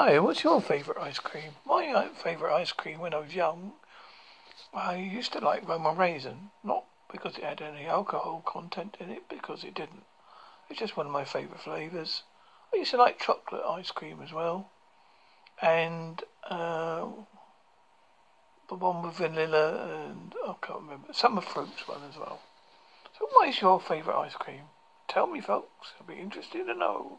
Hi, what's your favourite ice cream? My uh, favourite ice cream when I was young, I used to like Roman Raisin. Not because it had any alcohol content in it, because it didn't. It's just one of my favourite flavours. I used to like chocolate ice cream as well. And uh, the one with vanilla and I can't remember. Of fruits one as well. So what is your favourite ice cream? Tell me folks, I'd be interested to know.